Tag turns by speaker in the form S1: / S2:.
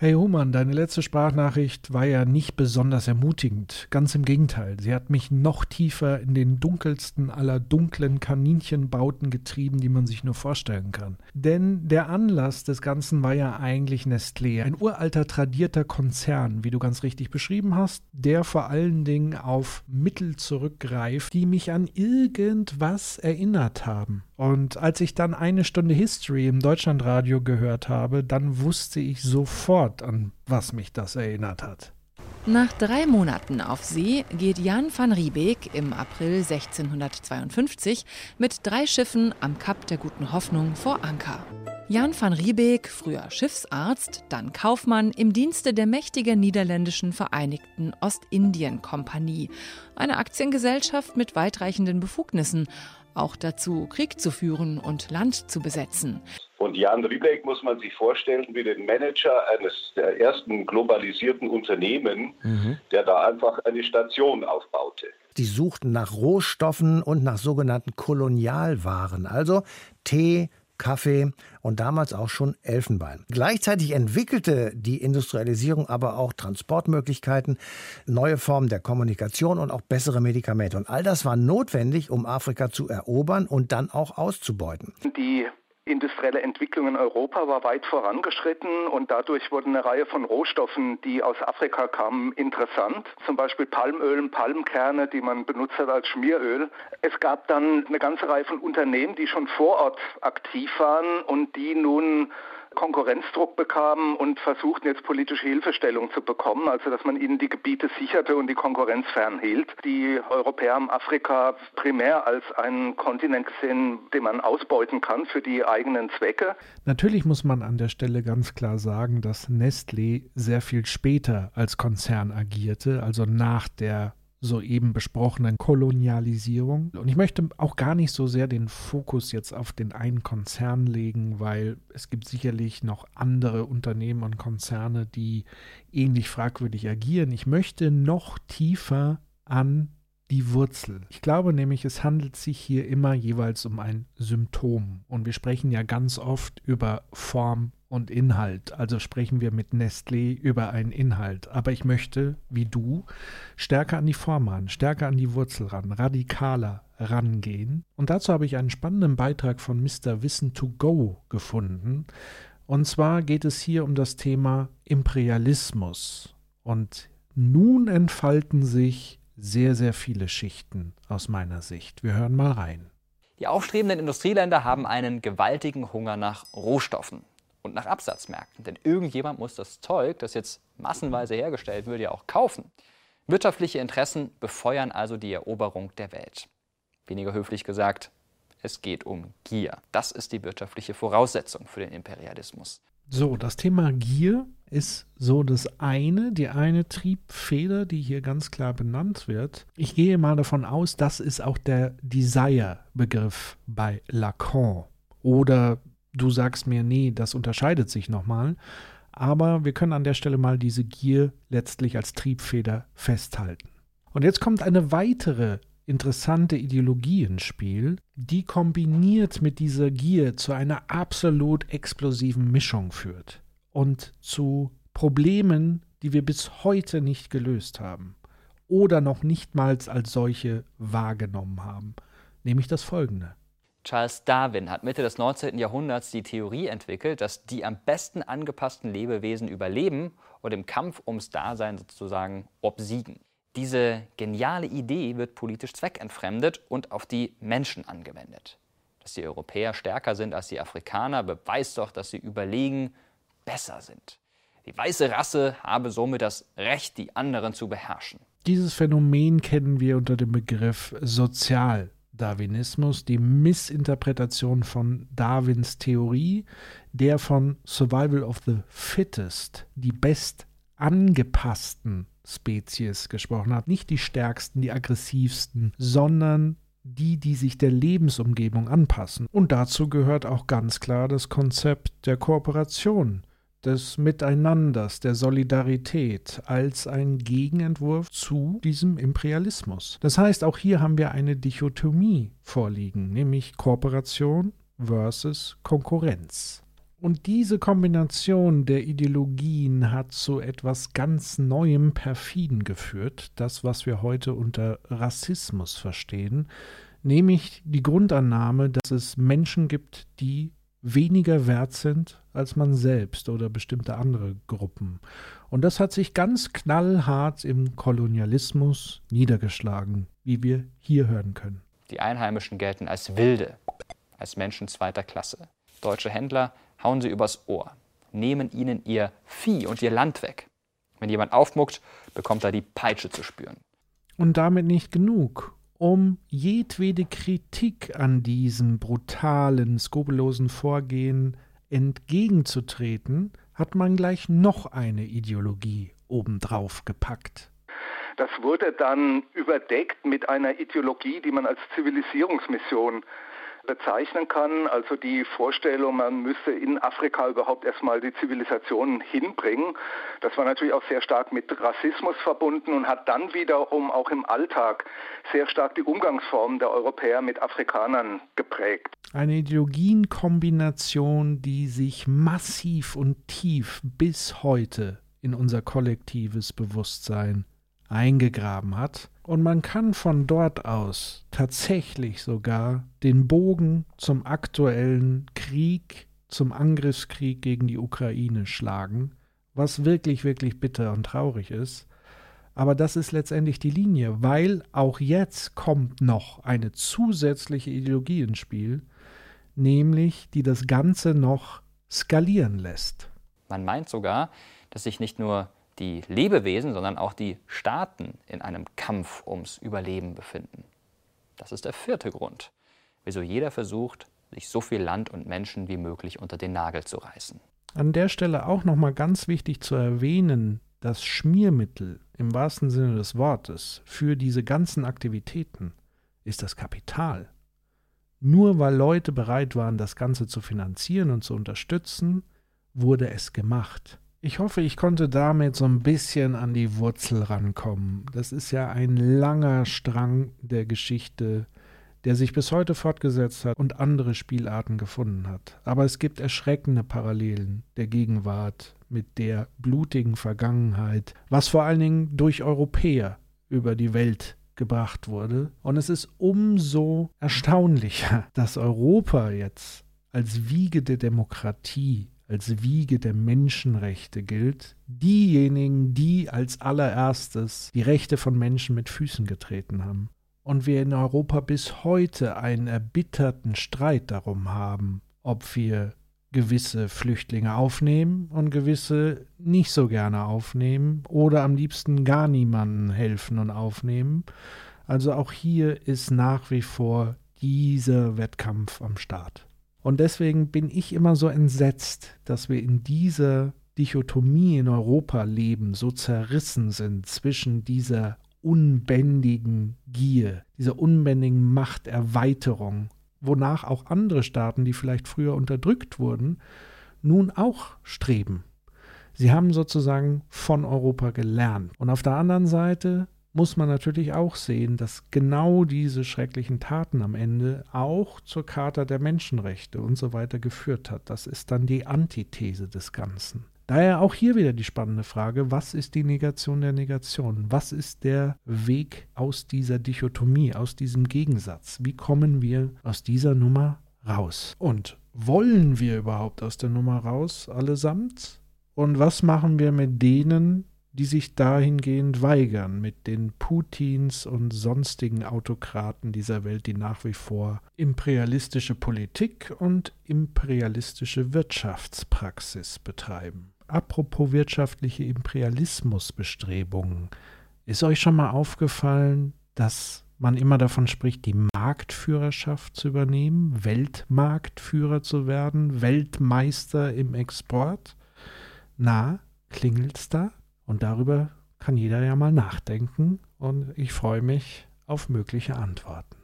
S1: Hey Human, deine letzte Sprachnachricht war ja nicht besonders ermutigend. Ganz im Gegenteil. Sie hat mich noch tiefer in den dunkelsten aller dunklen Kaninchenbauten getrieben, die man sich nur vorstellen kann. Denn der Anlass des Ganzen war ja eigentlich Nestlé, ein uralter tradierter Konzern, wie du ganz richtig beschrieben hast, der vor allen Dingen auf Mittel zurückgreift, die mich an irgendwas erinnert haben. Und als ich dann eine Stunde History im Deutschlandradio gehört habe, dann wusste ich sofort, an was mich das erinnert hat.
S2: Nach drei Monaten auf See geht Jan van Riebeek im April 1652 mit drei Schiffen am Kap der Guten Hoffnung vor Anker. Jan van Riebeek, früher Schiffsarzt, dann Kaufmann im Dienste der mächtigen niederländischen Vereinigten Ostindien-Kompanie, eine Aktiengesellschaft mit weitreichenden Befugnissen auch dazu, Krieg zu führen und Land zu besetzen.
S3: Und Jan Riebeck muss man sich vorstellen wie den Manager eines der ersten globalisierten Unternehmen, mhm. der da einfach eine Station aufbaute.
S4: Die suchten nach Rohstoffen und nach sogenannten Kolonialwaren, also Tee, Kaffee und damals auch schon Elfenbein. Gleichzeitig entwickelte die Industrialisierung aber auch Transportmöglichkeiten, neue Formen der Kommunikation und auch bessere Medikamente. Und all das war notwendig, um Afrika zu erobern und dann auch auszubeuten.
S5: Die industrielle Entwicklung in Europa war weit vorangeschritten und dadurch wurden eine Reihe von Rohstoffen, die aus Afrika kamen, interessant. Zum Beispiel Palmöl und Palmkerne, die man benutzt hat als Schmieröl. Es gab dann eine ganze Reihe von Unternehmen, die schon vor Ort aktiv waren und die nun Konkurrenzdruck bekamen und versuchten jetzt politische Hilfestellung zu bekommen, also dass man ihnen die Gebiete sicherte und die Konkurrenz fernhielt. Die Europäer haben Afrika primär als einen Kontinent gesehen, den man ausbeuten kann für die eigenen Zwecke.
S1: Natürlich muss man an der Stelle ganz klar sagen, dass Nestlé sehr viel später als Konzern agierte, also nach der soeben besprochenen Kolonialisierung. Und ich möchte auch gar nicht so sehr den Fokus jetzt auf den einen Konzern legen, weil es gibt sicherlich noch andere Unternehmen und Konzerne, die ähnlich fragwürdig agieren. Ich möchte noch tiefer an die Wurzel. Ich glaube nämlich, es handelt sich hier immer jeweils um ein Symptom. Und wir sprechen ja ganz oft über Form und Inhalt. Also sprechen wir mit Nestlé über einen Inhalt. Aber ich möchte, wie du, stärker an die Form ran, stärker an die Wurzel ran, radikaler rangehen. Und dazu habe ich einen spannenden Beitrag von Mr. Wissen to Go gefunden. Und zwar geht es hier um das Thema Imperialismus. Und nun entfalten sich sehr, sehr viele Schichten aus meiner Sicht. Wir hören mal rein.
S6: Die aufstrebenden Industrieländer haben einen gewaltigen Hunger nach Rohstoffen und nach Absatzmärkten. Denn irgendjemand muss das Zeug, das jetzt massenweise hergestellt wird, ja auch kaufen. Wirtschaftliche Interessen befeuern also die Eroberung der Welt. Weniger höflich gesagt, es geht um Gier. Das ist die wirtschaftliche Voraussetzung für den Imperialismus.
S1: So, das Thema Gier ist so das eine, die eine Triebfeder, die hier ganz klar benannt wird. Ich gehe mal davon aus, das ist auch der Desire-Begriff bei Lacan. Oder du sagst mir, nee, das unterscheidet sich nochmal. Aber wir können an der Stelle mal diese Gier letztlich als Triebfeder festhalten. Und jetzt kommt eine weitere interessante Ideologie ins Spiel, die kombiniert mit dieser Gier zu einer absolut explosiven Mischung führt und zu Problemen, die wir bis heute nicht gelöst haben oder noch nichtmals als solche wahrgenommen haben, nämlich das folgende.
S6: Charles Darwin hat Mitte des 19. Jahrhunderts die Theorie entwickelt, dass die am besten angepassten Lebewesen überleben und im Kampf ums Dasein sozusagen obsiegen. Diese geniale Idee wird politisch zweckentfremdet und auf die Menschen angewendet. Dass die Europäer stärker sind als die Afrikaner, beweist doch, dass sie überlegen besser sind. Die weiße Rasse habe somit das Recht, die anderen zu beherrschen.
S1: Dieses Phänomen kennen wir unter dem Begriff Sozial. Darwinismus, die Missinterpretation von Darwins Theorie, der von Survival of the Fittest, die best angepassten Spezies gesprochen hat. Nicht die stärksten, die aggressivsten, sondern die, die sich der Lebensumgebung anpassen. Und dazu gehört auch ganz klar das Konzept der Kooperation, des Miteinanders, der Solidarität als ein Gegenentwurf zu diesem Imperialismus. Das heißt, auch hier haben wir eine Dichotomie vorliegen, nämlich Kooperation versus Konkurrenz. Und diese Kombination der Ideologien hat zu etwas ganz Neuem, perfiden geführt, das, was wir heute unter Rassismus verstehen, nämlich die Grundannahme, dass es Menschen gibt, die weniger wert sind als man selbst oder bestimmte andere Gruppen. Und das hat sich ganz knallhart im Kolonialismus niedergeschlagen, wie wir hier hören können.
S6: Die Einheimischen gelten als Wilde, als Menschen zweiter Klasse. Deutsche Händler hauen sie übers Ohr, nehmen ihnen ihr Vieh und ihr Land weg. Wenn jemand aufmuckt, bekommt er die Peitsche zu spüren.
S1: Und damit nicht genug. Um jedwede Kritik an diesem brutalen, skrupellosen Vorgehen entgegenzutreten, hat man gleich noch eine Ideologie obendrauf gepackt.
S5: Das wurde dann überdeckt mit einer Ideologie, die man als Zivilisierungsmission bezeichnen kann. Also die Vorstellung, man müsse in Afrika überhaupt erstmal die Zivilisation hinbringen. Das war natürlich auch sehr stark mit Rassismus verbunden und hat dann wiederum auch im Alltag sehr stark die Umgangsformen der Europäer mit Afrikanern geprägt.
S1: Eine Ideologienkombination, die sich massiv und tief bis heute in unser kollektives Bewusstsein eingegraben hat. Und man kann von dort aus tatsächlich sogar den Bogen zum aktuellen Krieg, zum Angriffskrieg gegen die Ukraine schlagen, was wirklich, wirklich bitter und traurig ist. Aber das ist letztendlich die Linie, weil auch jetzt kommt noch eine zusätzliche Ideologie ins Spiel, nämlich die das Ganze noch skalieren lässt.
S6: Man meint sogar, dass sich nicht nur die Lebewesen, sondern auch die Staaten in einem Kampf ums Überleben befinden. Das ist der vierte Grund, wieso jeder versucht, sich so viel Land und Menschen wie möglich unter den Nagel zu reißen.
S1: An der Stelle auch nochmal ganz wichtig zu erwähnen, das Schmiermittel im wahrsten Sinne des Wortes für diese ganzen Aktivitäten ist das Kapital. Nur weil Leute bereit waren, das Ganze zu finanzieren und zu unterstützen, wurde es gemacht. Ich hoffe, ich konnte damit so ein bisschen an die Wurzel rankommen. Das ist ja ein langer Strang der Geschichte, der sich bis heute fortgesetzt hat und andere Spielarten gefunden hat. Aber es gibt erschreckende Parallelen der Gegenwart mit der blutigen Vergangenheit, was vor allen Dingen durch Europäer über die Welt gebracht wurde. Und es ist umso erstaunlicher, dass Europa jetzt als Wiege der Demokratie als Wiege der Menschenrechte gilt, diejenigen, die als allererstes die Rechte von Menschen mit Füßen getreten haben. Und wir in Europa bis heute einen erbitterten Streit darum haben, ob wir gewisse Flüchtlinge aufnehmen und gewisse nicht so gerne aufnehmen oder am liebsten gar niemanden helfen und aufnehmen. Also auch hier ist nach wie vor dieser Wettkampf am Start. Und deswegen bin ich immer so entsetzt, dass wir in dieser Dichotomie in Europa leben, so zerrissen sind zwischen dieser unbändigen Gier, dieser unbändigen Machterweiterung, wonach auch andere Staaten, die vielleicht früher unterdrückt wurden, nun auch streben. Sie haben sozusagen von Europa gelernt. Und auf der anderen Seite muss man natürlich auch sehen, dass genau diese schrecklichen Taten am Ende auch zur Charta der Menschenrechte und so weiter geführt hat. Das ist dann die Antithese des Ganzen. Daher auch hier wieder die spannende Frage, was ist die Negation der Negation? Was ist der Weg aus dieser Dichotomie, aus diesem Gegensatz? Wie kommen wir aus dieser Nummer raus? Und wollen wir überhaupt aus der Nummer raus allesamt? Und was machen wir mit denen, die sich dahingehend weigern mit den Putins und sonstigen Autokraten dieser Welt, die nach wie vor imperialistische Politik und imperialistische Wirtschaftspraxis betreiben. Apropos wirtschaftliche Imperialismusbestrebungen, ist euch schon mal aufgefallen, dass man immer davon spricht, die Marktführerschaft zu übernehmen, Weltmarktführer zu werden, Weltmeister im Export? Na, klingelt's da? Und darüber kann jeder ja mal nachdenken und ich freue mich auf mögliche Antworten.